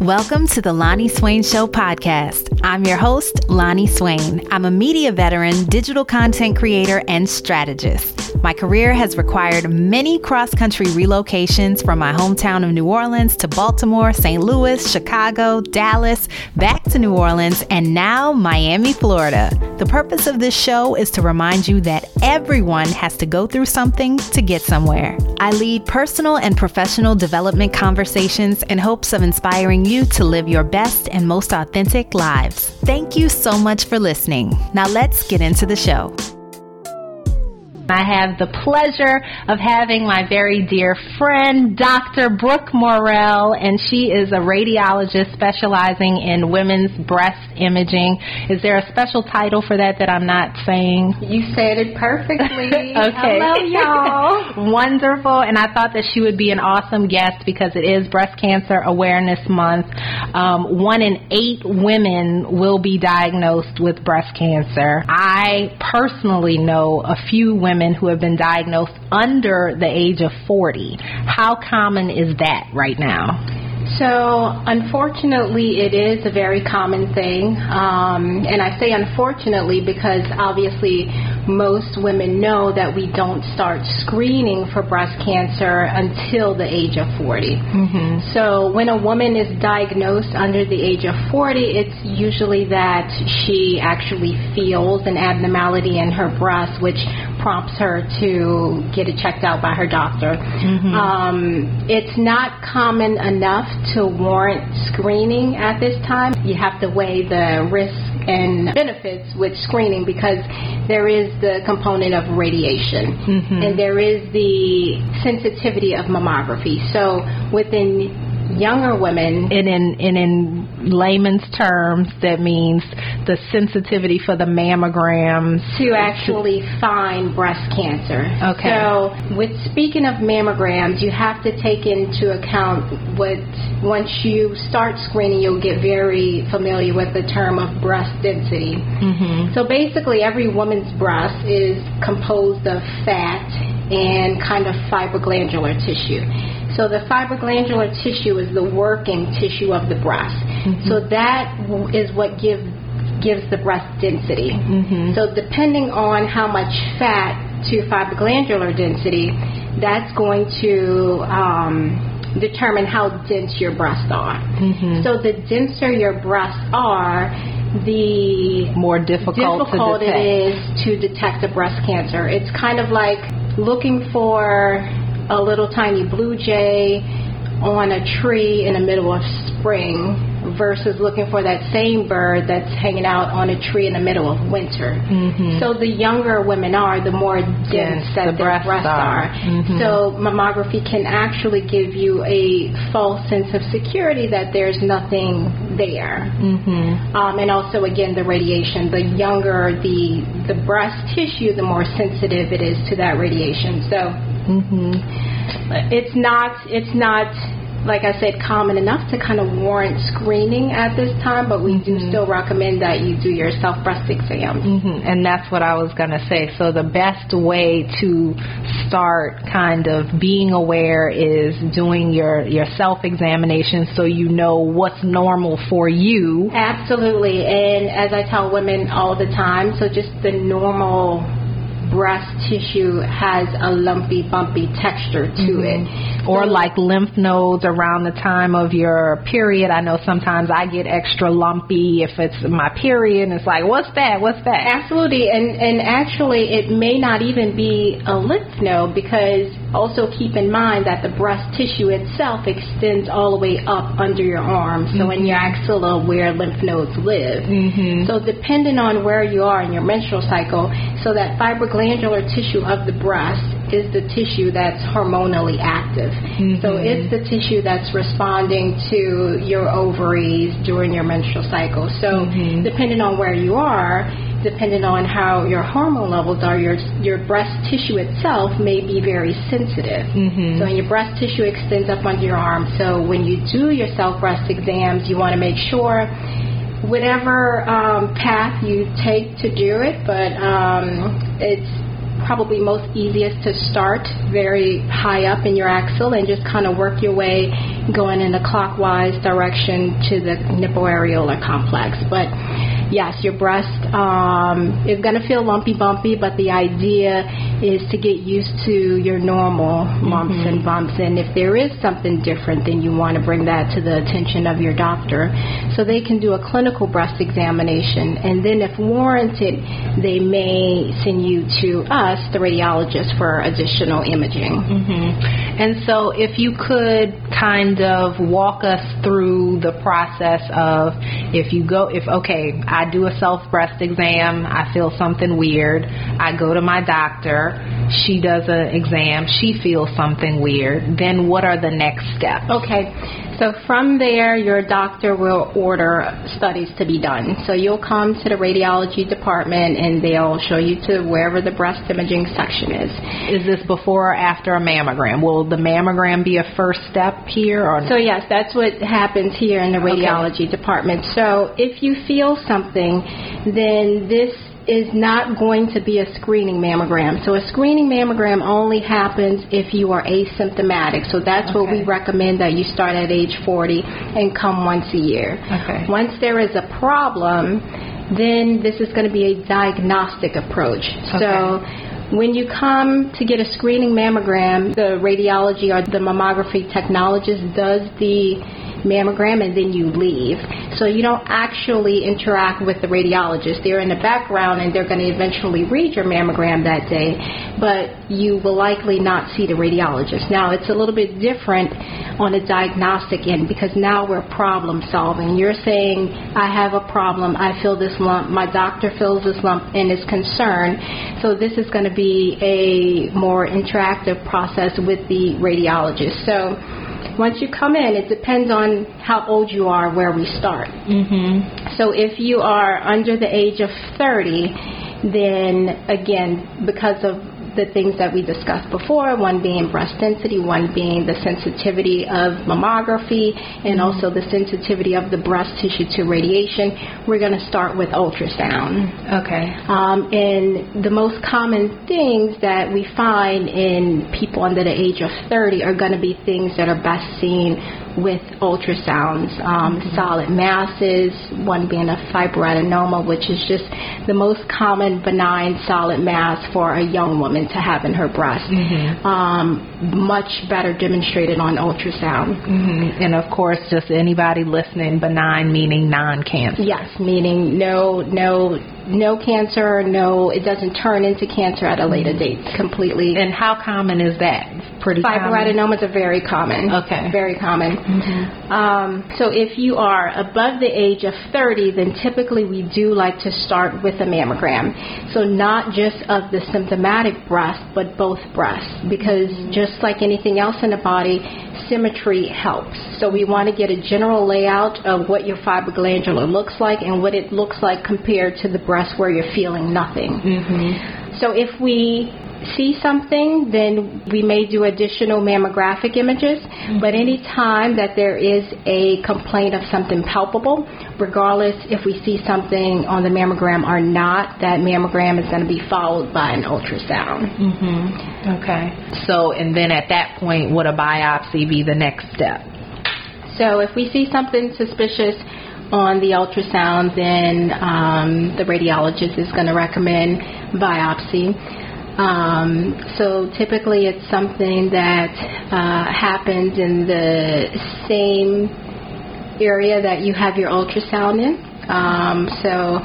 Welcome to the Lonnie Swain Show podcast. I'm your host, Lonnie Swain. I'm a media veteran, digital content creator, and strategist. My career has required many cross country relocations from my hometown of New Orleans to Baltimore, St. Louis, Chicago, Dallas, back to New Orleans, and now Miami, Florida. The purpose of this show is to remind you that everyone has to go through something to get somewhere. I lead personal and professional development conversations in hopes of inspiring you to live your best and most authentic lives. Thank you so much for listening. Now let's get into the show. I have the pleasure of having my very dear friend, Dr. Brooke Morrell, and she is a radiologist specializing in women's breast imaging. Is there a special title for that that I'm not saying? You said it perfectly. okay. Hello, y'all. Wonderful. And I thought that she would be an awesome guest because it is Breast Cancer Awareness Month. Um, one in eight women will be diagnosed with breast cancer. I personally know a few women women who have been diagnosed under the age of 40. How common is that right now? So, unfortunately, it is a very common thing. Um, and I say unfortunately because obviously most women know that we don't start screening for breast cancer until the age of 40. Mm-hmm. So, when a woman is diagnosed under the age of 40, it's usually that she actually feels an abnormality in her breast, which prompts her to get it checked out by her doctor. Mm-hmm. Um, it's not common enough to warrant screening at this time. You have to weigh the risks and benefits with screening because there is the component of radiation mm-hmm. and there is the sensitivity of mammography. So within younger women. And in, and in layman's terms, that means the sensitivity for the mammograms. To actually find breast cancer. Okay. So, with speaking of mammograms, you have to take into account what, once you start screening, you'll get very familiar with the term of breast density. Mm-hmm. So, basically, every woman's breast is composed of fat and kind of fibroglandular tissue. So the fibroglandular tissue is the working tissue of the breast. Mm-hmm. So that is what gives gives the breast density. Mm-hmm. So depending on how much fat to fibroglandular density, that's going to um, determine how dense your breasts are. Mm-hmm. So the denser your breasts are, the more difficult, difficult it is to detect a breast cancer. It's kind of like looking for a little tiny blue jay on a tree in the middle of spring versus looking for that same bird that's hanging out on a tree in the middle of winter. Mm-hmm. So the younger women are, the more dense that the breasts, breasts are. are. Mm-hmm. So mammography can actually give you a false sense of security that there's nothing there. Mm-hmm. Um, and also, again, the radiation. The younger the the breast tissue, the more sensitive it is to that radiation. So Mm-hmm. It's not. It's not like I said, common enough to kind of warrant screening at this time, but we mm-hmm. do still recommend that you do your self breast exam. Mm-hmm. And that's what I was going to say. So the best way to start kind of being aware is doing your, your self examination so you know what's normal for you. Absolutely. And as I tell women all the time, so just the normal breast tissue has a lumpy, bumpy texture to mm-hmm. it. Or so, like lymph nodes around the time of your period. I know sometimes I get extra lumpy if it's my period, and it's like, what's that? What's that? Absolutely, and and actually, it may not even be a lymph node because also keep in mind that the breast tissue itself extends all the way up under your arm, so mm-hmm. in your axilla where lymph nodes live. Mm-hmm. So depending on where you are in your menstrual cycle, so that fibroglycan glandular tissue of the breast is the tissue that's hormonally active. Mm-hmm. So it's the tissue that's responding to your ovaries during your menstrual cycle. So mm-hmm. depending on where you are, depending on how your hormone levels are, your your breast tissue itself may be very sensitive. Mm-hmm. So your breast tissue extends up under your arm. So when you do your self breast exams, you want to make sure whatever um, path you take to do it, but um, it's probably most easiest to start very high up in your axil and just kind of work your way going in a clockwise direction to the nipple areolar complex. But yes, your breast um, is going to feel lumpy bumpy, but the idea is to get used to your normal lumps mm-hmm. and bumps. And if there is something different, then you want to bring that to the attention of your doctor so they can do a clinical breast examination. And then, if warranted, they may send you to us, the radiologist, for additional imaging. Mm-hmm. And so, if you could kind of walk us through the process of if you go, if okay, I do a self breast exam, I feel something weird, I go to my doctor, she does an exam, she feels something weird, then what are the next steps? Okay. So from there, your doctor will order studies to be done. So you'll come to the radiology department and they'll show you to wherever the breast imaging section is. Is this before or after a mammogram? Will the mammogram be a first step here? Or so yes, that's what happens here in the radiology okay. department. So if you feel something, then this is not going to be a screening mammogram. So a screening mammogram only happens if you are asymptomatic. So that's okay. what we recommend that you start at age 40 and come once a year. Okay. Once there is a problem, then this is going to be a diagnostic approach. Okay. So when you come to get a screening mammogram, the radiology or the mammography technologist does the mammogram and then you leave. So you don't actually interact with the radiologist. They're in the background and they're going to eventually read your mammogram that day, but you will likely not see the radiologist. Now it's a little bit different on a diagnostic end because now we're problem solving. You're saying, I have a problem, I feel this lump, my doctor feels this lump and is concerned. So this is going to be a more interactive process with the radiologist. So once you come in, it depends on how old you are where we start. Mm-hmm. So if you are under the age of 30, then again, because of the things that we discussed before, one being breast density, one being the sensitivity of mammography, and also the sensitivity of the breast tissue to radiation. We're going to start with ultrasound. Okay. Um, and the most common things that we find in people under the age of 30 are going to be things that are best seen with ultrasounds, um, mm-hmm. solid masses, one being a fibroadenoma, which is just the most common benign solid mass for a young woman to have in her breast. Mm-hmm. Um, much better demonstrated on ultrasound. Mm-hmm. And of course, just anybody listening, benign meaning non-cancer. Yes, meaning no, no no cancer, no, it doesn't turn into cancer at a later mm-hmm. date completely. And how common is that? Pretty Fibroadenomas are very common. Okay. Very common. Mm-hmm. Um, so if you are above the age of 30, then typically we do like to start with a mammogram. So not just of the symptomatic breast, but both breasts. Because mm-hmm. Just like anything else in the body, symmetry helps. So we want to get a general layout of what your fibroglandular looks like and what it looks like compared to the breast where you're feeling nothing. Mm-hmm. So if we see something, then we may do additional mammographic images. Mm-hmm. But any time that there is a complaint of something palpable, regardless if we see something on the mammogram or not, that mammogram is going to be followed by an ultrasound. Mm-hmm. Okay. So, and then at that point, would a biopsy be the next step? So, if we see something suspicious, on the ultrasound, then um, the radiologist is going to recommend biopsy. Um, so typically it's something that uh, happens in the same area that you have your ultrasound in. Um, so,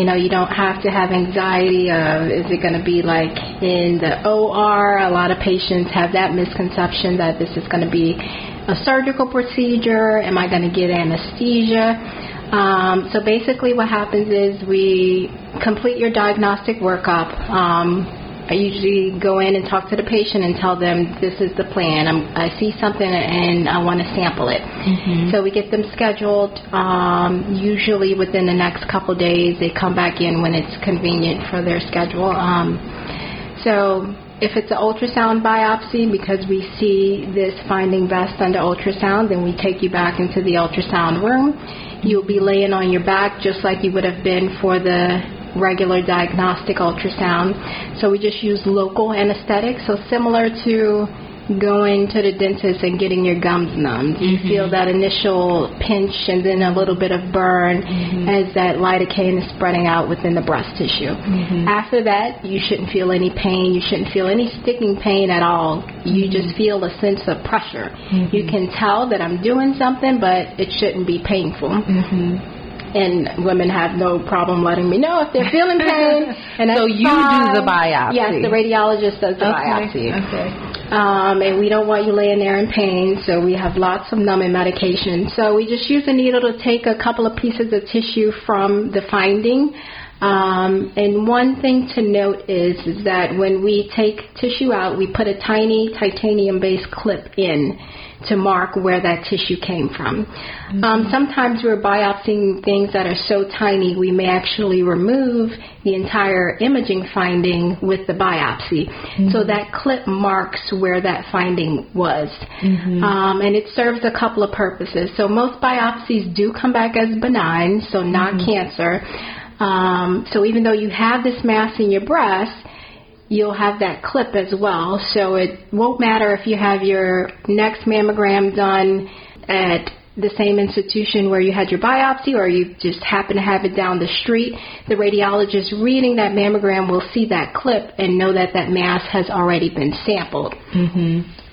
you know, you don't have to have anxiety of is it going to be like in the OR? A lot of patients have that misconception that this is going to be a surgical procedure. Am I going to get anesthesia? Um, so basically, what happens is we complete your diagnostic workup. Um, I usually go in and talk to the patient and tell them this is the plan. I'm, I see something and I want to sample it. Mm-hmm. So we get them scheduled. Um, usually within the next couple of days, they come back in when it's convenient for their schedule. Um, so if it's an ultrasound biopsy, because we see this finding best under ultrasound, then we take you back into the ultrasound room. You'll be laying on your back just like you would have been for the regular diagnostic ultrasound. So we just use local anesthetic. So similar to going to the dentist and getting your gums numbed. You Mm-hmm. feel that initial pinch and then a little bit of burn Mm-hmm. as that lidocaine is spreading out within the breast tissue. Mm-hmm. After that, you shouldn't feel any pain. You shouldn't feel any sticking pain at all. You Mm-hmm. just feel a sense of pressure. You can tell that I'm doing something, but it shouldn't be painful and women have no problem letting me know if they're feeling pain. And So you do the biopsy? Yes, the radiologist does the biopsy. Okay. Um, and we don't want you laying there in pain, so we have lots of numbing medication. So we just use a needle to take a couple of pieces of tissue from the finding. Um, and one thing to note is, is that when we take tissue out, we put a tiny titanium-based clip in to mark where that tissue came from. Um, sometimes we're biopsying things that are so tiny we may actually remove the entire imaging finding with the biopsy. So that clip marks where that finding was. Um, and it serves a couple of purposes. So most biopsies do come back as benign, so not cancer. Um, so even though you have this mass in your breast, you'll have that clip as well. So it won't matter if you have your next mammogram done at the same institution where you had your biopsy or you just happen to have it down the street. The radiologist reading that mammogram will see that clip and know that that mass has already been sampled.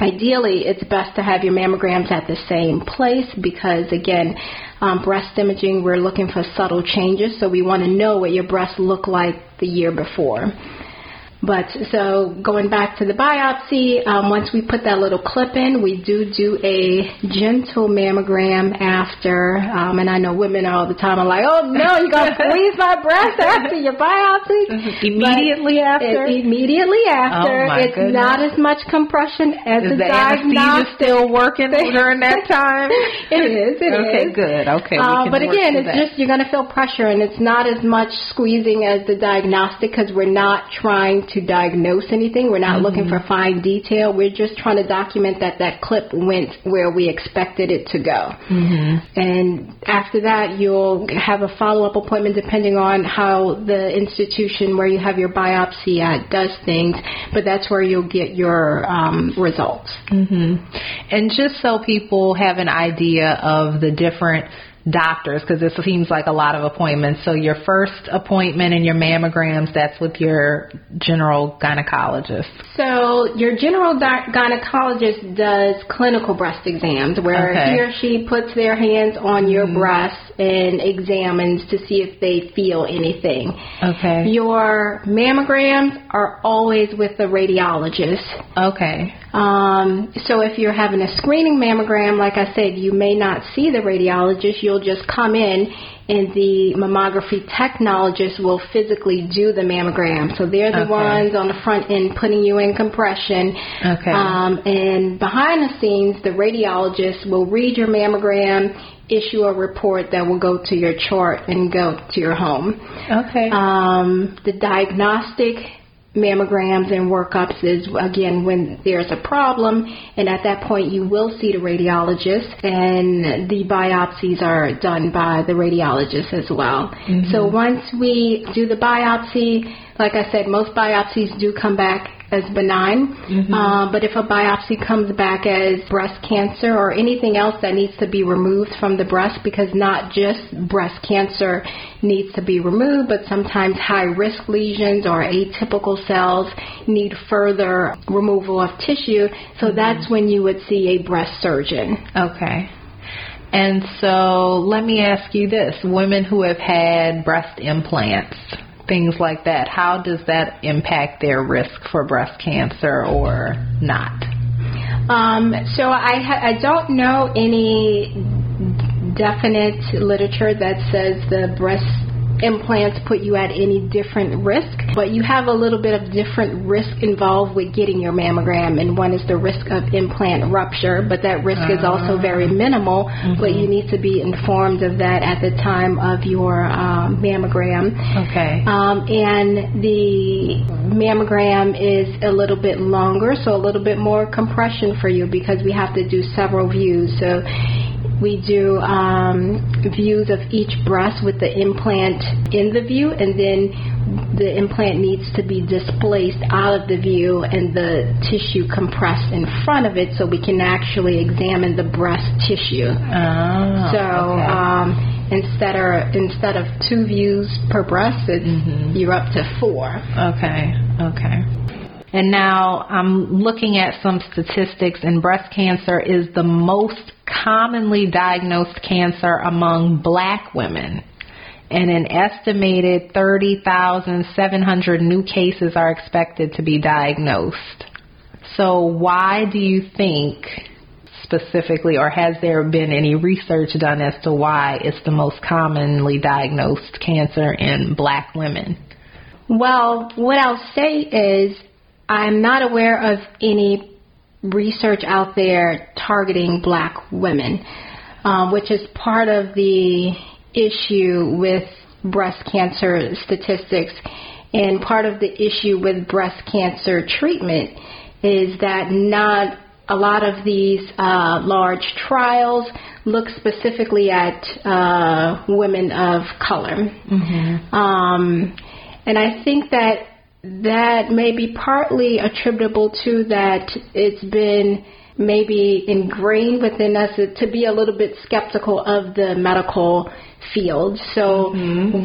Ideally, it's best to have your mammograms at the same place because, again, um, breast imaging, we're looking for subtle changes, so we want to know what your breasts look like the year before. But so going back to the biopsy, um, once we put that little clip in, we do do a gentle mammogram after. Um, and I know women all the time are like, "Oh no, you gonna squeeze my breast after your biopsy?" Immediately But after? it- immediately after. Oh, my it's goodness. not as much compression as Is the, the diagnostic. still working during that time? it is. It is. okay, good. Okay. Uh, but again, it's that. just you're going to feel pressure, and it's not as much squeezing as the diagnostic because we're not trying to diagnose anything. We're not looking Mm-hmm. for fine detail. We're just trying to document that that clip went where we expected it to go. Mm-hmm. And after that, you'll have a follow-up appointment depending on how the institution where you have your biopsy at does things. But that's where you'll get your um, results. And just so people have an idea of the different doctors, because it seems like a lot of appointments. So your first appointment and your mammograms, that's with your general gynecologist. So your general gynecologist does clinical breast exams where Okay. he or she puts their hands on your breasts and examines to see if they feel anything. Okay. Your mammograms are always with the radiologist. Okay. Um, so if you're having a screening mammogram, like I said, you may not see the radiologist. You'll just come in and the mammography technologist will physically do the mammogram. So they're the Okay. ones on the front end putting you in compression. Okay. Um, and behind the scenes, the radiologist will read your mammogram, issue a report that will go to your chart and go to your home. Okay. Um, the diagnostic mammograms and workups is again when there's a problem and at that point you will see the radiologist and the biopsies are done by the radiologist as well. Mm-hmm. So once we do the biopsy, like I said, most biopsies do come back as benign, uh, but if a biopsy comes back as breast cancer or anything else that needs to be removed from the breast, because not just breast cancer needs to be removed, but sometimes high risk lesions or atypical cells need further removal of tissue. So that's when you would see a breast surgeon. Okay. And so let me ask you this women who have had breast implants, things like that, how does that impact their risk for breast cancer or not? Um, so I ha- I don't know any definite literature that says the breast implants put you at any different risk, but you have a little bit of different risk involved with getting your mammogram, and one is the risk of implant rupture, but that risk is also very minimal, but you need to be informed of that at the time of your um, mammogram. Okay. Um, and the mammogram is a little bit longer, so a little bit more compression for you because we have to do several views. So We do um, views of each breast with the implant in the view, and then the implant needs to be displaced out of the view and the tissue compressed in front of it so we can actually examine the breast tissue. Oh, so okay. um, instead of instead of two views per breast, it's, Mm-hmm. you're up to four. Okay, okay. And now I'm looking at some statistics, and breast cancer is the most commonly diagnosed cancer among black women. And an estimated 30,700 new cases are expected to be diagnosed. So, why do you think specifically, or has there been any research done as to why it's the most commonly diagnosed cancer in black women? Well, what I'll say is I'm not aware of any research out there targeting black women, um, which is part of the issue with breast cancer statistics. And part of the issue with breast cancer treatment is that not a lot of these uh, large trials look specifically at uh, women of color. Um, and I think that that may be partly attributable to that it's been maybe ingrained within us to be a little bit skeptical of the medical field. So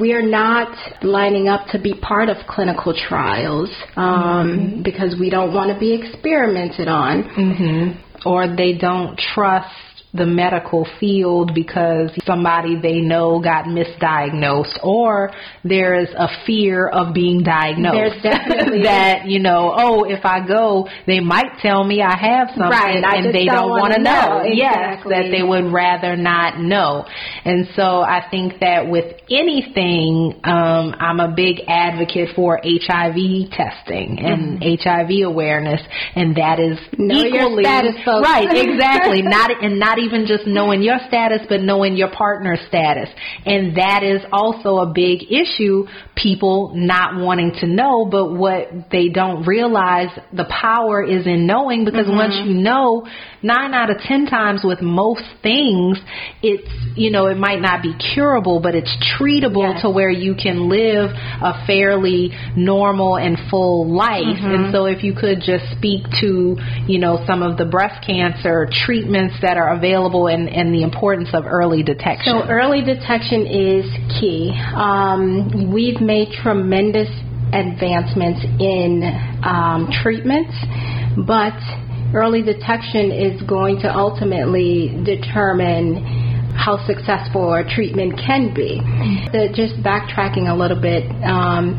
we're not lining up to be part of clinical trials um, because we don't want to be experimented on. hmm Or they don't trust the medical field because somebody they know got misdiagnosed or there's a fear of being diagnosed. There's definitely- that, you know, oh, if I go, they might tell me I have something Right, I and they don't don't, want to know. know. Yes, that they would rather not know. And so I think that with anything, um, I'm a big advocate for HIV testing and HIV awareness, and that is Mm-hmm. Know equally status, right. Exactly. not and not even just knowing your status, but knowing your partner's status, and that is also a big issue. People not wanting to know, but what they don't realize, the power is in knowing because Mm-hmm. once you know, nine out of ten times with most things, it's you know it might not be curable, but it's treatable Yes. to where you can live a fairly normal and full life. Mm-hmm. And so if you could just speak to, you know, some of the breast cancer treatments that are available and, and the importance of early detection. So early detection is key. Um, we've made tremendous advancements in um, treatments, but early detection is going to ultimately determine how successful a treatment can be. The, just backtracking a little bit. Um,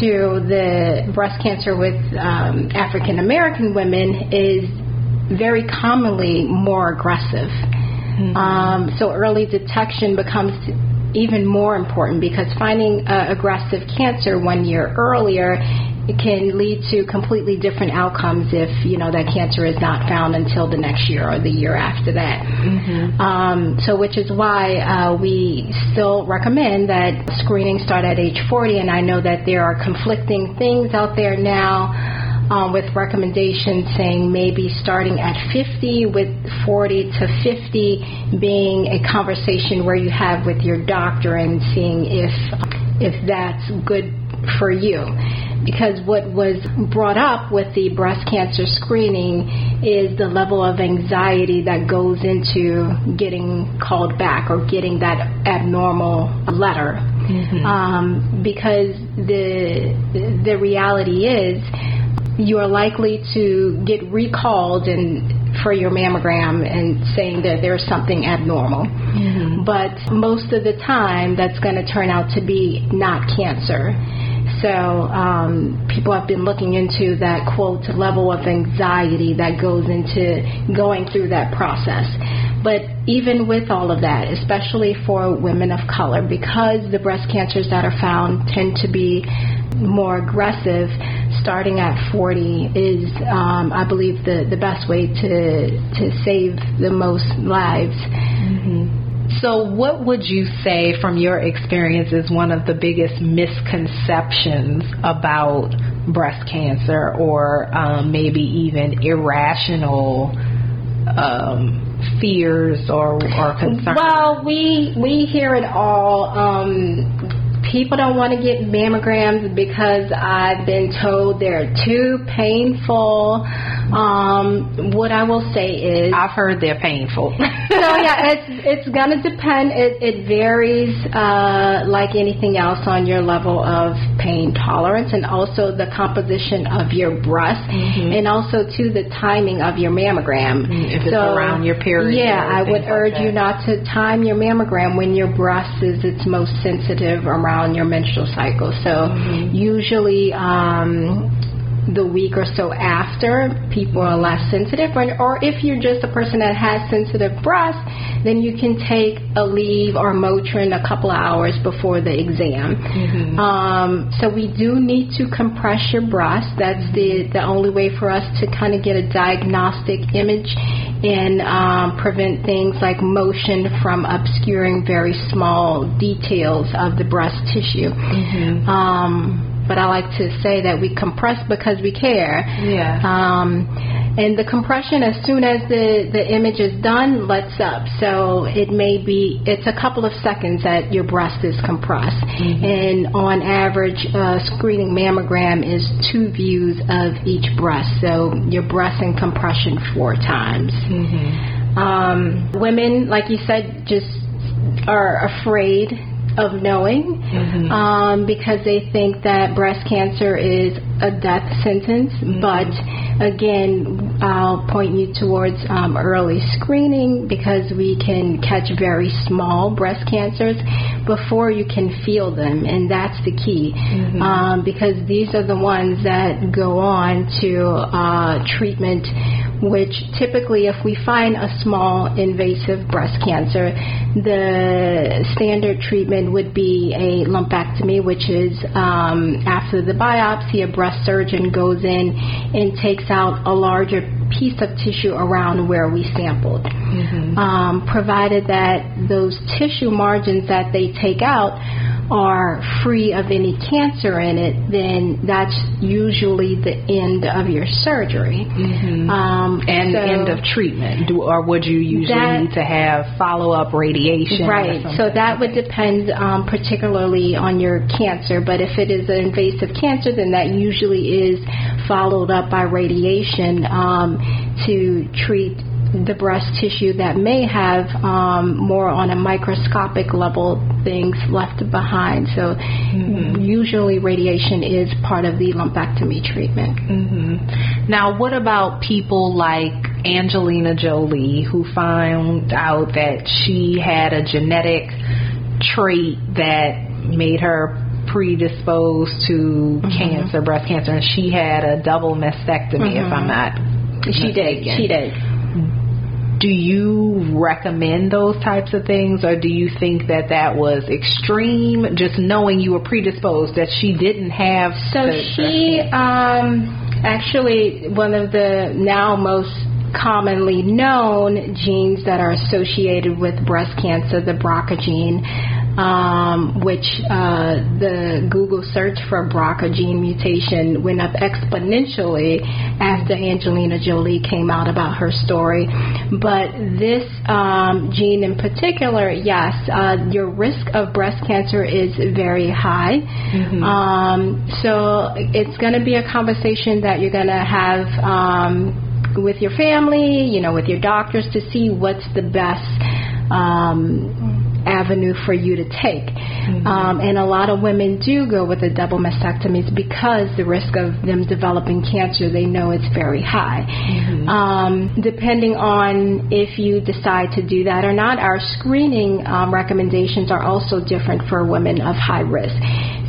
to the breast cancer with um, African American women is very commonly more aggressive. Um, so early detection becomes even more important because finding uh, aggressive cancer one year earlier it can lead to completely different outcomes if you know that cancer is not found until the next year or the year after that. Um, so, which is why uh, we still recommend that screening start at age 40. And I know that there are conflicting things out there now. Um, with recommendations saying maybe starting at 50 with 40 to 50 being a conversation where you have with your doctor and seeing if if that's good for you. Because what was brought up with the breast cancer screening is the level of anxiety that goes into getting called back or getting that abnormal letter. Um, because the the reality is you are likely to get recalled and for your mammogram and saying that there's something abnormal. But most of the time, that's going to turn out to be not cancer. So um, people have been looking into that quote level of anxiety that goes into going through that process. But even with all of that, especially for women of color, because the breast cancers that are found tend to be more aggressive, starting at 40 is, um, I believe, the, the best way to to save the most lives. So, what would you say from your experience is one of the biggest misconceptions about breast cancer, or um, maybe even irrational um, fears or, or concerns? Well, we we hear it all. Um, people don't want to get mammograms because I've been told they're too painful. Um, what I will say is, I've heard they're painful. so yeah, it's it's gonna depend. It it varies, uh, like anything else, on your level of pain tolerance and also the composition of your breast, mm-hmm. and also to the timing of your mammogram. Mm, if it's so, around your period. Yeah, I would urge you not to time your mammogram when your breast is its most sensitive around your menstrual cycle. So mm-hmm. usually um, the week or so after, people are less sensitive. Or, or if you're just a person that has sensitive breasts, then you can take Aleve or Motrin a couple of hours before the exam. Mm-hmm. Um, so we do need to compress your breast. That's the, the only way for us to kind of get a diagnostic image and um, prevent things like motion from obscuring very small details of the breast tissue. Mm-hmm. Um, but I like to say that we compress because we care. Yeah. Um, and the compression, as soon as the, the image is done, lets up. So it may be, it's a couple of seconds that your breast is compressed. Mm-hmm. And on average, a screening mammogram is two views of each breast. So your breast in compression four times. Mm-hmm. Um, women, like you said, just are afraid of knowing mm-hmm. um, because they think that breast cancer is a death sentence. Mm-hmm. But again, I'll point you towards um, early screening because we can catch very small breast cancers before you can feel them, and that's the key mm-hmm. um, because these are the ones that go on to uh, treatment which typically, if we find a small invasive breast cancer, the standard treatment would be a lumpectomy, which is um, after the biopsy, a breast surgeon goes in and takes out a larger piece of tissue around where we sampled. Mm-hmm. Um, provided that those tissue margins that they take out are free of any cancer in it, then that's usually the end of your surgery. Mm-hmm. Um, and so end of treatment. Do, or would you usually that, need to have follow up radiation? Right. So that would depend um, particularly on your cancer. But if it is an invasive cancer, then that usually is followed up by radiation um, to treat the breast tissue that may have um, more on a microscopic level things left behind. So mm-hmm. usually radiation is part of the lumpectomy treatment. Mm-hmm. Now, what about people like Angelina Jolie who found out that she had a genetic trait that made her predisposed to mm-hmm. cancer, breast cancer, and she had a double mastectomy, if I'm mm-hmm. not. She mistaken. did. She did do you recommend those types of things or do you think that that was extreme just knowing you were predisposed that she didn't have so she um actually one of the now most commonly known genes that are associated with breast cancer the BRCA gene um, which uh, the Google search for BRCA gene mutation went up exponentially after Angelina Jolie came out about her story. But this um, gene in particular, yes, uh, your risk of breast cancer is very high. Mm-hmm. Um, so it's going to be a conversation that you're going to have um, with your family, you know, with your doctors to see what's the best um, avenue for you to take. Mm-hmm. Um, and a lot of women do go with the double mastectomies because the risk of them developing cancer, they know it's very high. Mm-hmm. Um, depending on if you decide to do that or not, our screening um, recommendations are also different for women of high risk.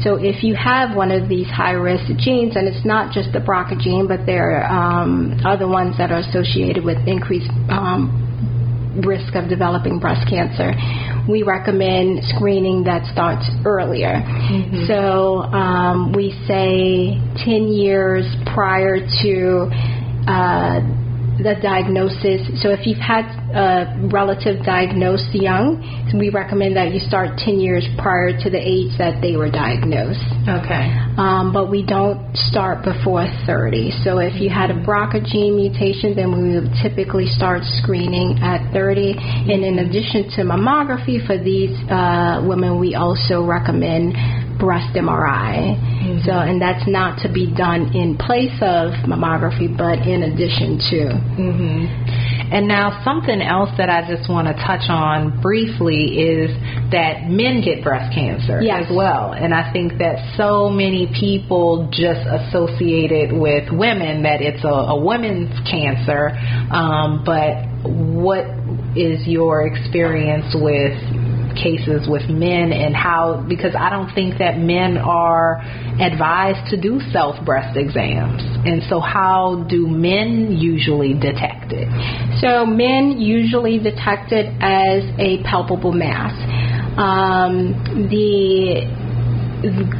So if you have one of these high risk genes, and it's not just the BRCA gene, but there are um, other ones that are associated with increased um, risk of developing breast cancer, we recommend screening that starts earlier. Mm-hmm. So um, we say 10 years prior to uh, the diagnosis. So if you've had a relative diagnosed young, we recommend that you start 10 years prior to the age that they were diagnosed. Okay. Um, but we don't start before 30. So if you had a BRCA gene mutation, then we would typically start screening at 30. And in addition to mammography for these uh, women, we also recommend breast MRI. Mm-hmm. So, and that's not to be done in place of mammography, but in addition to. Mm-hmm. And now, something else that I just want to touch on briefly is that men get breast cancer yes. as well. And I think that so many people just associate it with women that it's a, a women's cancer. Um, but what is your experience with cases with men and how because I don't think that men are advised to do self breast exams. And so how do men usually detect it? So men usually detect it as a palpable mass. Um, the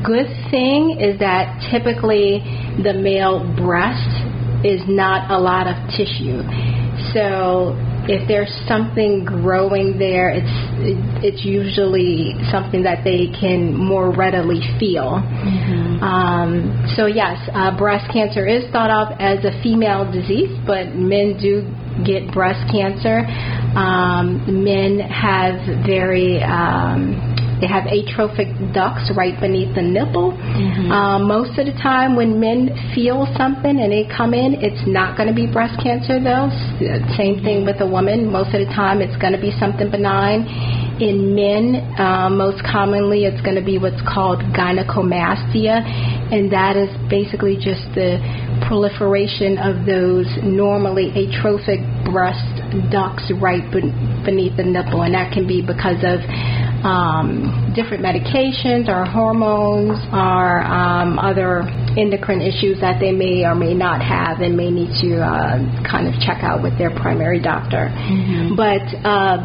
good thing is that typically the male breast is not a lot of tissue. So if there's something growing there, it's it's usually something that they can more readily feel. Mm-hmm. Um, so yes, uh, breast cancer is thought of as a female disease, but men do get breast cancer. Um, men have very um, they have atrophic ducts right beneath the nipple. Mm-hmm. Um, most of the time, when men feel something and they come in, it's not going to be breast cancer, though. Same thing with a woman. Most of the time, it's going to be something benign. In men, uh, most commonly, it's going to be what's called gynecomastia, and that is basically just the proliferation of those normally atrophic breast ducts right beneath the nipple, and that can be because of um, different medications or hormones or um, other endocrine issues that they may or may not have and may need to uh, kind of check out with their primary doctor. Mm-hmm. But uh,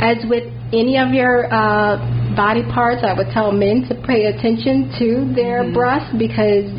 as with any of your uh, body parts, I would tell men to pay attention to their mm-hmm. breasts because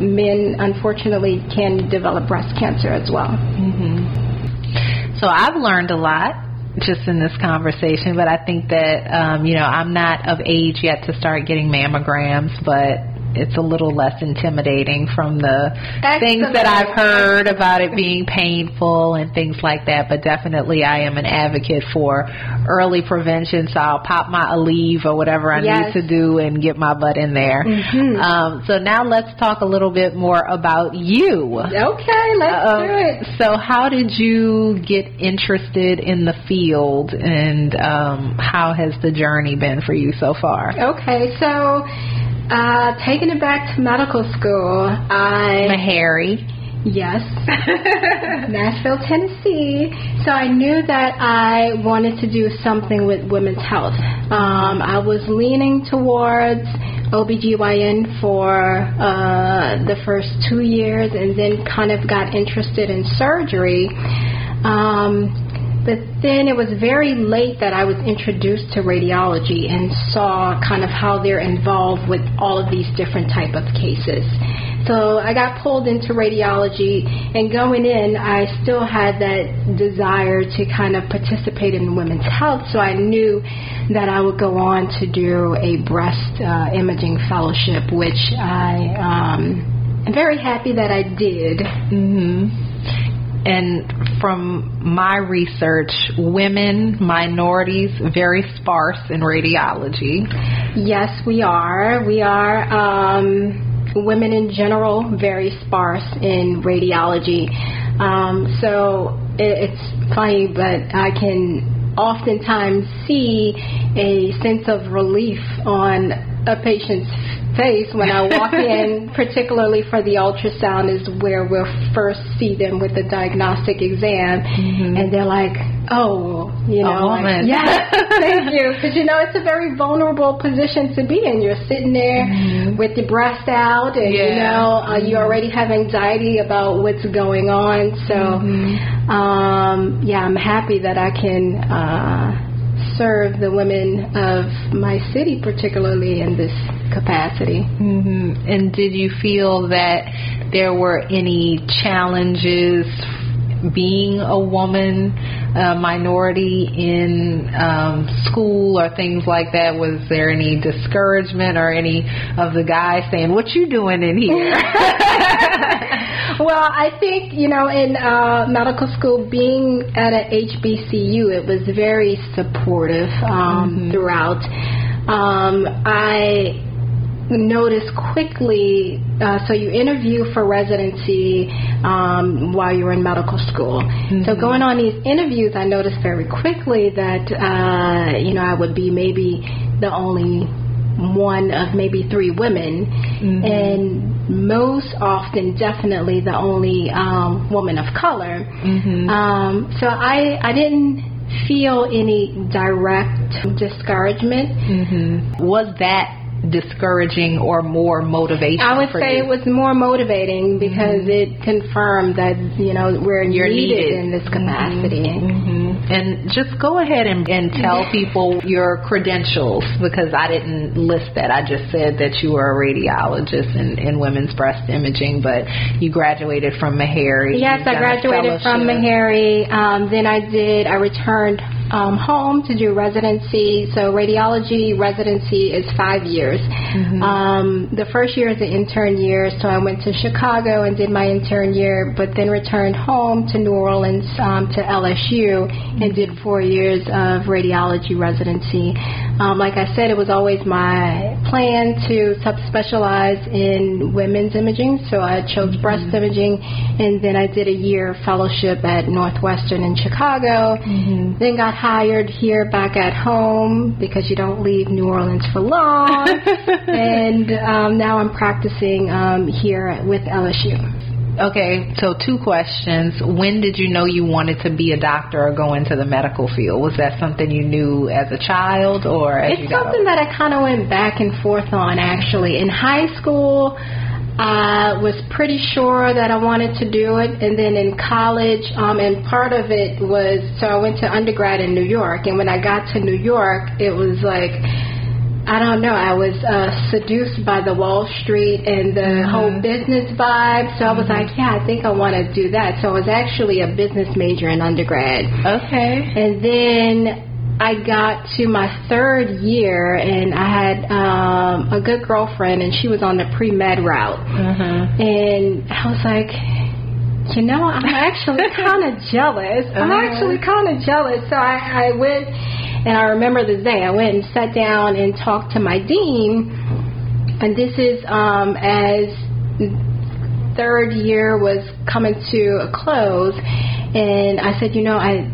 men, unfortunately, can develop breast cancer as well. Mm-hmm. So I've learned a lot just in this conversation, but I think that um, you know I'm not of age yet to start getting mammograms, but it's a little less intimidating from the Excellent. things that I've heard about it being painful and things like that. But definitely, I am an advocate for early prevention. So I'll pop my Aleve or whatever I yes. need to do and get my butt in there. Mm-hmm. Um, so now let's talk a little bit more about you. Okay, let's uh, do it. So how did you get interested in the field, and um, how has the journey been for you so far? Okay, so uh, taking it back to medical school, I. Meharry. Yes. Nashville, Tennessee. So I knew that I wanted to do something with women's health. Um, I was leaning towards OBGYN for uh, the first two years and then kind of got interested in surgery. Um, but then it was very late that I was introduced to radiology and saw kind of how they're involved with all of these different type of cases. So I got pulled into radiology, and going in, I still had that desire to kind of participate in women's health. So I knew that I would go on to do a breast uh, imaging fellowship, which I um, am very happy that I did. Mm-hmm and from my research, women, minorities, very sparse in radiology. Yes, we are. We are. Um, women in general, very sparse in radiology. Um, so it, it's funny, but I can oftentimes see a sense of relief on a patient's face when I walk in, particularly for the ultrasound, is where we'll first see them with the diagnostic exam, mm-hmm. and they're like, "Oh, you know, like, yeah, thank you," because you know it's a very vulnerable position to be in. You're sitting there mm-hmm. with your breast out, and yeah. you know uh, you already have anxiety about what's going on. So, mm-hmm. um, yeah, I'm happy that I can. Uh, serve the women of my city, particularly in this capacity. Mm-hmm. And did you feel that there were any challenges being a woman, a minority in um, school or things like that? Was there any discouragement or any of the guys saying, "What you doing in here?" well, I think you know, in uh, medical school, being at a HBCU, it was very supportive um, mm-hmm. throughout. Um, I noticed quickly uh, so you interview for residency um, while you're in medical school mm-hmm. so going on these interviews i noticed very quickly that uh, you know i would be maybe the only one of maybe three women mm-hmm. and most often definitely the only um, woman of color mm-hmm. um, so i i didn't feel any direct discouragement mm-hmm. was that discouraging or more motivation? I would say you? it was more motivating because mm-hmm. it confirmed that you know we're You're needed, needed. in this capacity. Mm-hmm. Mm-hmm. And just go ahead and, and tell people your credentials because I didn't list that. I just said that you were a radiologist in, in women's breast imaging, but you graduated from Meharry. Yes, I graduated from Meharry. Um, then I did. I returned um, home to do residency. So radiology residency is five years. Mm-hmm. Um, the first year is the intern year, so I went to Chicago and did my intern year, but then returned home to New Orleans um, to LSU and did four years of radiology residency. Um, like I said, it was always my plan to subspecialize in women's imaging, so I chose mm-hmm. breast imaging, and then I did a year fellowship at Northwestern in Chicago. Mm-hmm. Then got hired here back at home because you don't leave New Orleans for long, and um, now I'm practicing um, here with LSU. Okay, so two questions. When did you know you wanted to be a doctor or go into the medical field? Was that something you knew as a child or as It's something that I kind of went back and forth on actually. In high school, I was pretty sure that I wanted to do it, and then in college, um, and part of it was so I went to undergrad in New York, and when I got to New York, it was like I don't know. I was uh, seduced by the Wall Street and the mm-hmm. whole business vibe. So I was mm-hmm. like, yeah, I think I want to do that. So I was actually a business major in undergrad. Okay. And then I got to my third year and I had um, a good girlfriend and she was on the pre med route. Mm-hmm. And I was like, you know, I'm actually kind of jealous. I'm uh-huh. actually kind of jealous. So I, I went and I remember this day. I went and sat down and talked to my dean, and this is um, as third year was coming to a close, and I said, you know, I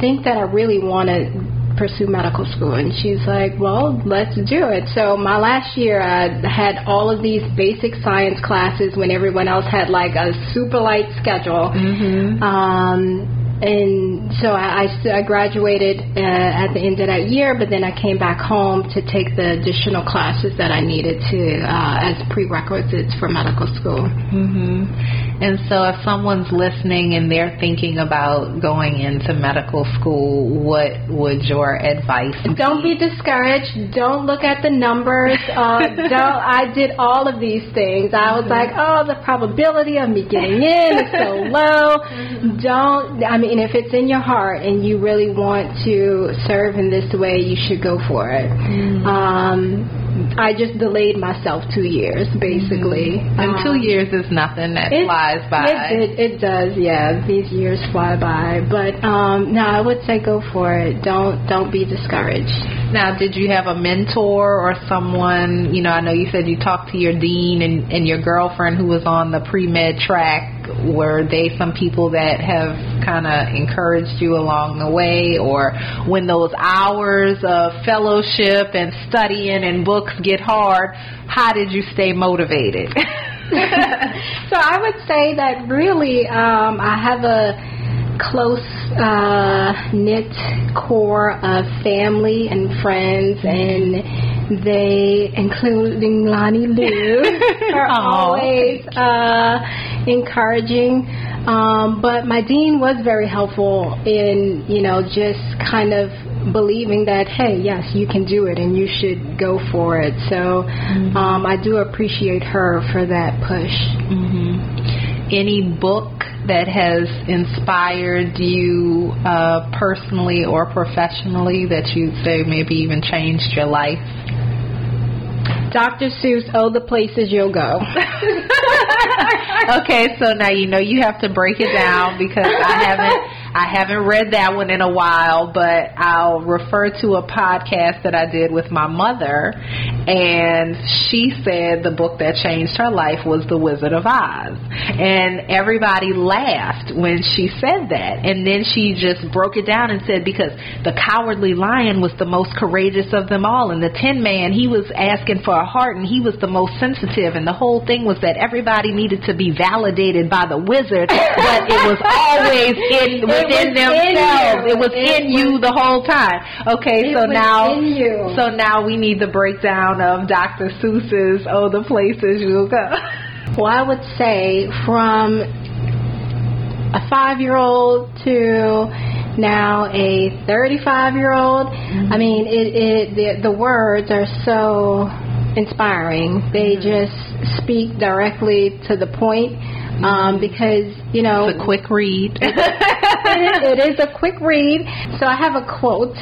think that I really want to pursue medical school and she's like well let's do it so my last year i had all of these basic science classes when everyone else had like a super light schedule mm-hmm. um and so I, I, I graduated uh, at the end of that year, but then I came back home to take the additional classes that I needed to uh, as prerequisites for medical school. Mm-hmm. And so, if someone's listening and they're thinking about going into medical school, what would your advice be? Don't be discouraged. Don't look at the numbers. Uh, don't. I did all of these things. I was mm-hmm. like, oh, the probability of me getting in is so low. Mm-hmm. Don't. I mean, if it's in your heart and you really want to serve in this way, you should go for it. Mm-hmm. Um, I just delayed myself two years, basically. Mm-hmm. And um, two years is nothing that it, flies by. It, it, it, does, yeah. These years fly by, but um, no, I would say go for it. Don't don't be discouraged. Now, did you have a mentor or someone? You know, I know you said you talked to your dean and, and your girlfriend who was on the pre med track were they some people that have kind of encouraged you along the way or when those hours of fellowship and studying and books get hard how did you stay motivated so i would say that really um, i have a close uh, knit core of family and friends and they, including Lonnie Lou, are always uh, encouraging. Um, but my dean was very helpful in, you know, just kind of believing that, hey, yes, you can do it and you should go for it. So mm-hmm. um, I do appreciate her for that push. Mm-hmm. Any book that has inspired you uh, personally or professionally that you say maybe even changed your life? Dr. Seuss, oh, the places you'll go. okay, so now you know you have to break it down because I haven't I haven't read that one in a while, but I'll refer to a podcast that I did with my mother, and she said the book that changed her life was The Wizard of Oz. And everybody laughed when she said that. And then she just broke it down and said, because the cowardly lion was the most courageous of them all, and the tin man, he was asking for a heart, and he was the most sensitive, and the whole thing was that everybody needed to be validated by the wizard, but it was always in within themselves. it was in you the whole time. Okay, so now so now we need the breakdown of Dr. Seuss's "Oh, the Places You'll Go." Well, I would say from a five-year-old to now a 35-year-old. Mm-hmm. I mean, it, it the, the words are so inspiring. They mm-hmm. just speak directly to the point um, because you know it's a quick read. it, it is a quick read. So I have a quote.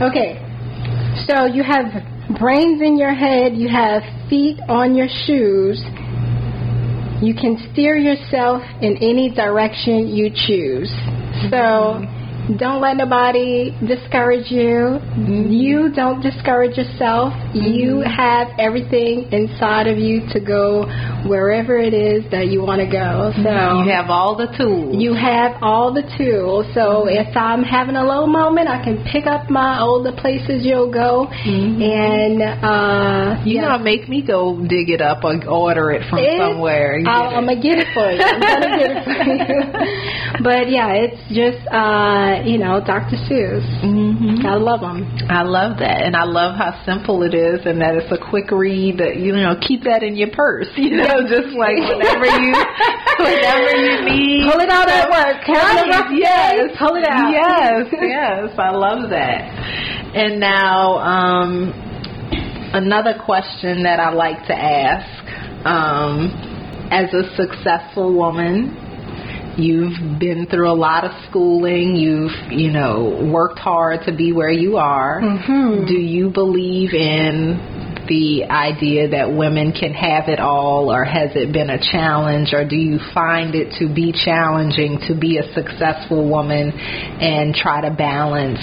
Okay, so you have brains in your head, you have feet on your shoes. You can steer yourself in any direction you choose. So mm-hmm. Don't let nobody discourage you. Mm-hmm. You don't discourage yourself. Mm-hmm. You have everything inside of you to go wherever it is that you want to go. So you have all the tools. You have all the tools. So mm-hmm. if I'm having a low moment, I can pick up my older places you'll go, mm-hmm. and uh, you yeah. know, make me go dig it up or order it from it's, somewhere. I'm gonna get it for you. I'm gonna get it for you. but yeah, it's just. Uh, you know, Dr. Seuss. Mm-hmm. I love them. I love that, and I love how simple it is, and that it's a quick read. That you know, keep that in your purse. You know, just like whenever you, whenever you need, pull it out at work. Right. Yes, pull it out. Yes, yes, I love that. And now, um, another question that I like to ask. Um, as a successful woman, You've been through a lot of schooling. You've, you know, worked hard to be where you are. Mm-hmm. Do you believe in the idea that women can have it all, or has it been a challenge, or do you find it to be challenging to be a successful woman and try to balance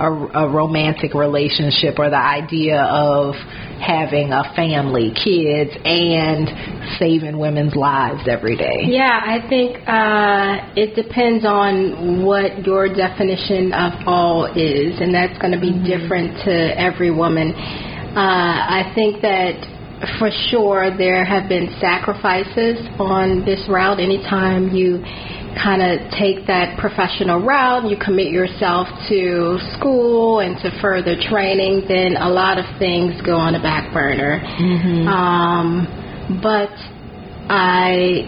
a, a romantic relationship or the idea of having a family, kids, and saving women's lives every day? Yeah, I think uh, it depends on what your definition of all is, and that's going to be mm-hmm. different to every woman. Uh, I think that for sure there have been sacrifices on this route anytime you kind of take that professional route, you commit yourself to school and to further training, then a lot of things go on the back burner. Mm-hmm. Um, but I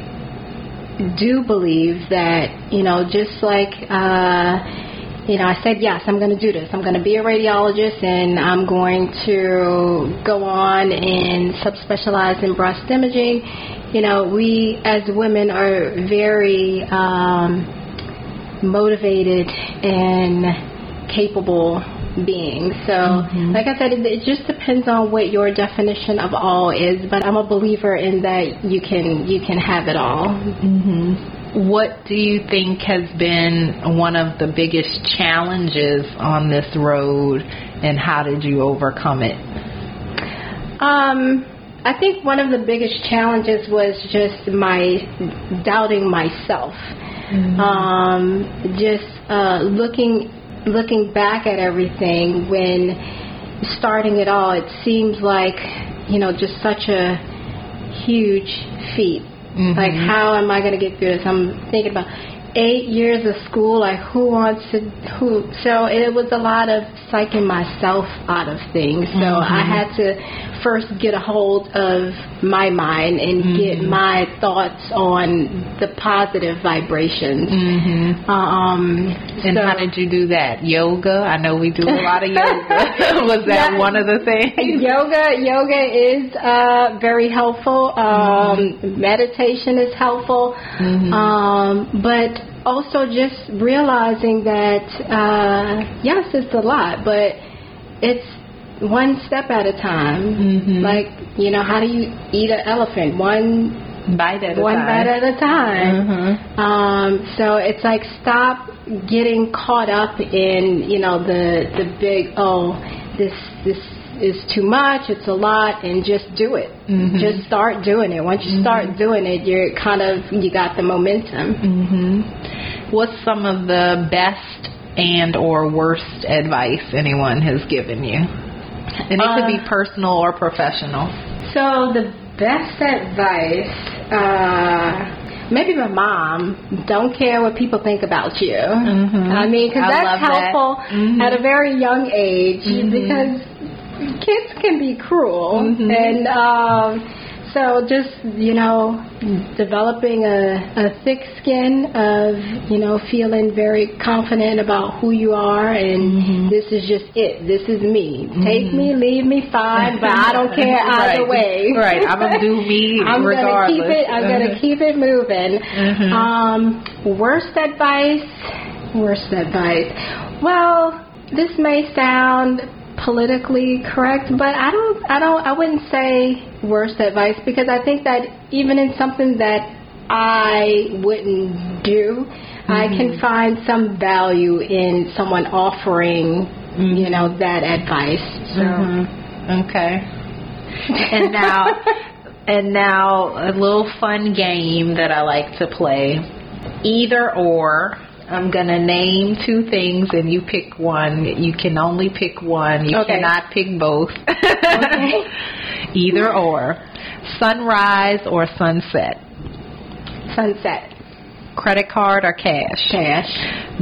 do believe that, you know, just like, uh, you know, I said, yes, I'm going to do this. I'm going to be a radiologist and I'm going to go on and subspecialize in breast imaging you know, we as women are very um, motivated and capable beings. So, mm-hmm. like I said, it, it, just depends on what your definition of all is. But I'm a believer in that you can you can have it all. Mm-hmm. What do you think has been one of the biggest challenges on this road, and how did you overcome it? Um, I think one of the biggest challenges was just my doubting myself. Mm-hmm. Um, just uh, looking looking back at everything when starting it all, it seems like you know just such a huge feat. Mm-hmm. Like how am I going to get through this? I'm thinking about eight years of school, like who wants to who? So it was a lot of psyching myself out of things. So Mm-hmm. I had to first get a hold of my mind and get my thoughts on the positive vibrations. Mm-hmm. Um, And so- how did you do that? Yoga? I know we do a lot of yoga. Was that Yeah. one of the things? yoga yoga is uh, very helpful um, meditation is helpful um, but also just realizing that uh, yes it's a lot but it's one step at a time like you know how do you eat an elephant one Bite at a one time. bite at a time Mhm. um, so it's like stop getting caught up in you know the the big oh this this is too much it's a lot and just do it Mhm. just start doing it once you start doing it you're kind of you got the momentum Mhm. What's some of the best and or worst advice anyone has given you? And it could be Uh, personal or professional. so the best advice uh maybe my mom don't care what people think about you Mhm. i mean because that's love that. helpful Mhm. at a very young age because kids can be cruel Mhm. and um so just you know developing a, a thick skin of you know feeling very confident about who you are and this is just it this is me take me leave me fine but i don't care either Right. way Right. I'm gonna do me I'm regardless. gonna keep it. I'm Uh-huh. gonna keep it moving. Mhm. Um, worst advice. Worst advice. Well, this may sound politically correct, but I don't. I don't. I wouldn't say worst advice because I think that even in something that I wouldn't do, I can find some value in someone offering, you know, that advice. So. Mhm. Okay. And now, and now a little fun game that I like to play. Either or. I'm gonna name two things and you pick one. You can only pick one. You Okay. cannot pick both. Okay. Either or. Sunrise or sunset. Sunset. Credit card or cash. Cash.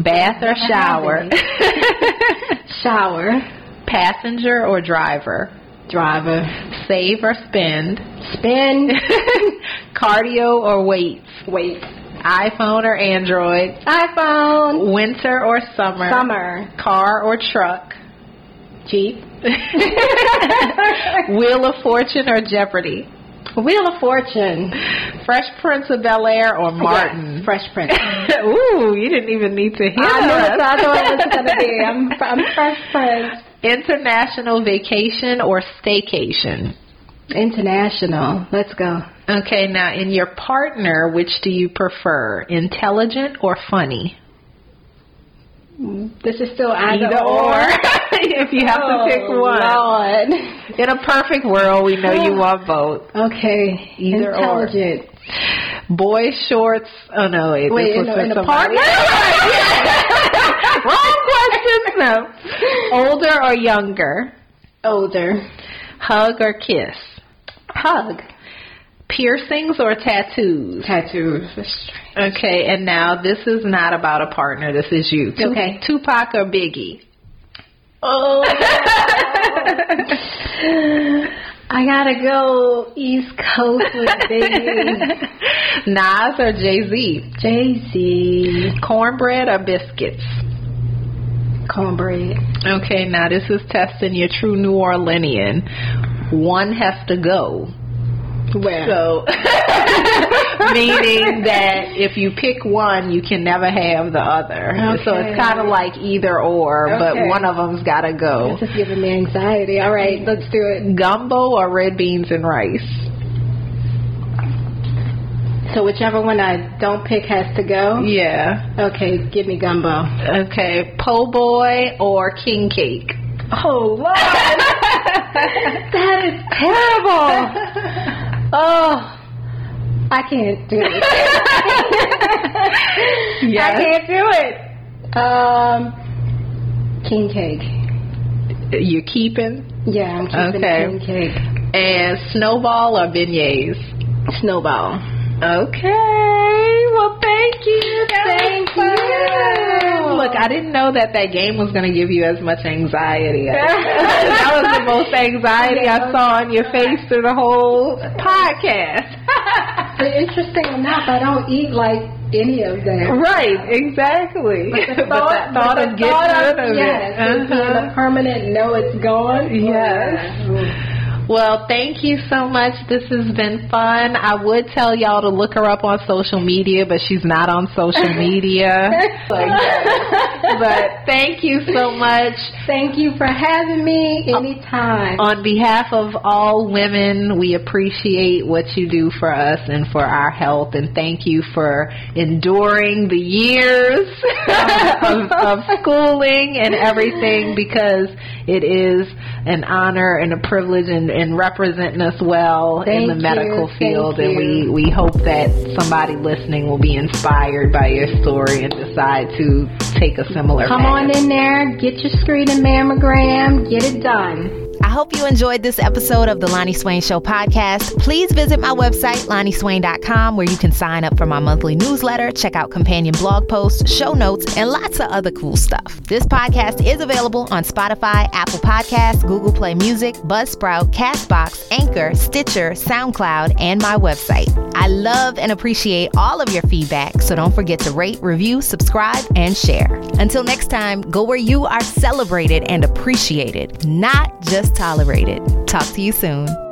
Bath or shower. Shower. Passenger or driver. Driver. Save or spend. Spend. Cardio or weights. Wait. iPhone or Android. iPhone. Winter or summer. Summer. Car or truck. Jeep. Wheel of Fortune or Jeopardy. Wheel of Fortune. Fresh Prince of Bel Air or Martin. Yes, Fresh Prince. Ooh, you didn't even need to hear I knew us. I knew it was gonna be. I'm, I'm Fresh Prince. International vacation or staycation. International. Let's go. Okay, now in your partner, which do you prefer, intelligent or funny? This is still either, Either or. if you have to oh, pick one. Lord. In a perfect world, we know you want both. Okay. Either or. Intelligent. Boy shorts. Oh no, wait. Wait, this in was in the partner? Wrong question. No. Older or younger? Older. Hug or kiss? Hug. Piercings or tattoos? Tattoos. Okay, and now this is not about a partner. This is you. Okay. Tupac or Biggie? Oh. I gotta go East Coast with Biggie. Nas or Jay Z? Jay Z. Cornbread or biscuits? Cornbread. Okay, now this is testing your true New Orleanian. One has to go. Where? So, meaning that if you pick one, you can never have the other. So it's kind of like either or, but one of them's got to go. This is giving me anxiety. All right, let's do it. Gumbo or red beans and rice? So whichever one I don't pick has to go. Yeah. Okay, give me gumbo. Okay. Po' boy or king cake? Oh Lord, that is terrible. Oh, I can't do it. Yes. I can't do it. Um, king cake. You keeping? Yeah, I'm keeping Okay. king cake. And snowball or beignets? Snowball. Okay. Well, thank you. Thank you. Look, I didn't know that that game was going to give you as much anxiety. that was the most anxiety I saw on your face through the whole podcast. but interesting enough, I don't eat like any of them. Right, exactly. But the thought, but the thought but of getting thought rid of yes, it. Uh-huh. a permanent no, it's gone. Yes. Well, thank you so much. This has been fun. I would tell y'all to look her up on social media, but she's not on social media. but thank you so much. Thank you for having me anytime. On behalf of all women, we appreciate what you do for us and for our health, and thank you for enduring the years of, of schooling and everything because it is an honor and a privilege and, and representing us well in Thank the you. medical Thank field. And we, we hope that somebody listening will be inspired by your story and decide to take a similar Come path. on in there, get your screening mammogram, get it done. I hope you enjoyed this episode of the Lonnie Swain Show podcast. Please visit my website, lonnieswain.com, where you can sign up for my monthly newsletter, check out companion blog posts, show notes, and lots of other cool stuff. This podcast is available on Spotify, Apple Podcasts, Google Play Music, Buzzsprout, Castbox, Anchor, Stitcher, SoundCloud, and my website. I love and appreciate all of your feedback, so don't forget to rate, review, subscribe, and share. Until next time, go where you are celebrated and appreciated, not just tolerated. Talk to you soon.